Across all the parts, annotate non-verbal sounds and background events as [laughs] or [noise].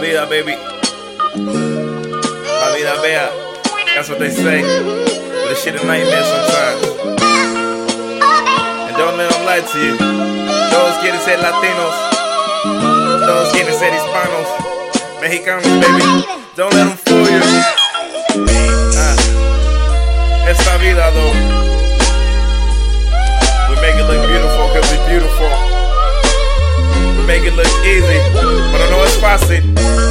Vida, baby. La vida bella. That's what they say. But this shit a nightmare sometimes. And don't let them lie to you. Todos quieren ser latinos. Todos quieren ser hispanos. Mexicanos, baby. Don't let them fool you. Ah. Esta vida, though. We make it look beautiful because we're beautiful. We make it look easy. But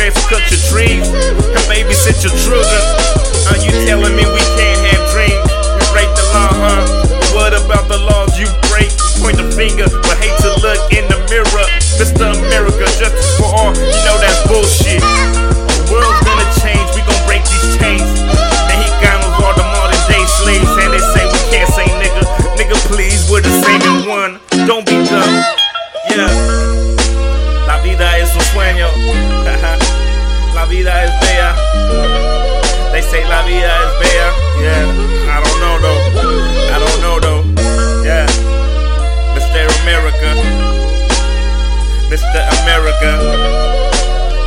Who cut your trees? Can babysit your children? Are you telling me we can't have dreams? We break the law, huh? What about the laws you break? Point the finger, but hate to look in the mirror. Mr. America, justice for all, you know that's bullshit. The world's gonna change, we gon' break these chains. Mexicanos are the modern day slaves, and they say we can't say nigga. Nigga, please, we're the same one. Don't be dumb. Yeah. La vida es un sueño. [laughs] la vida es bella. They say la vida es bella. Yeah. I don't know though. I don't know though. Yeah. Mr. America. Mr. America.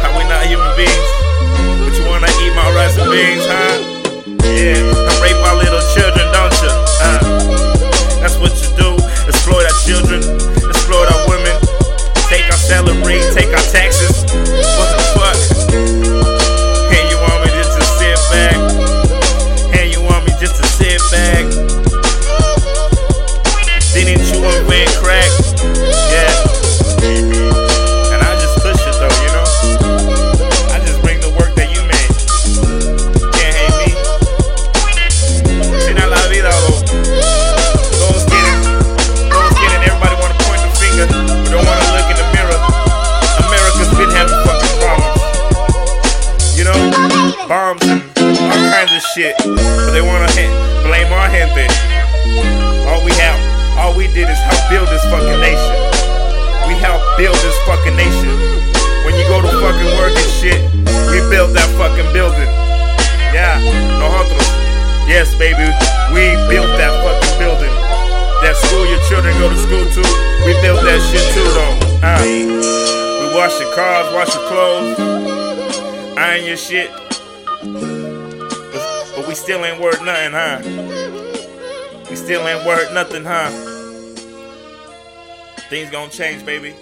How we not human beings? But you wanna eat my rice and beans, take our take our taxes. What the fuck? Bombs and all kinds of shit. But they wanna blame our gente. All we have, all we did is help build this fucking nation. We helped build this fucking nation. When you go to fucking work and shit, we built that fucking building. Yeah, nosotros. Yes, baby, we built that fucking building. That school your children go to school to, we built that shit too, though. Uh, we wash your cars, wash your clothes, iron your shit. But, but we still ain't worth nothing, huh? We still ain't worth nothing, huh? Things gonna change, baby.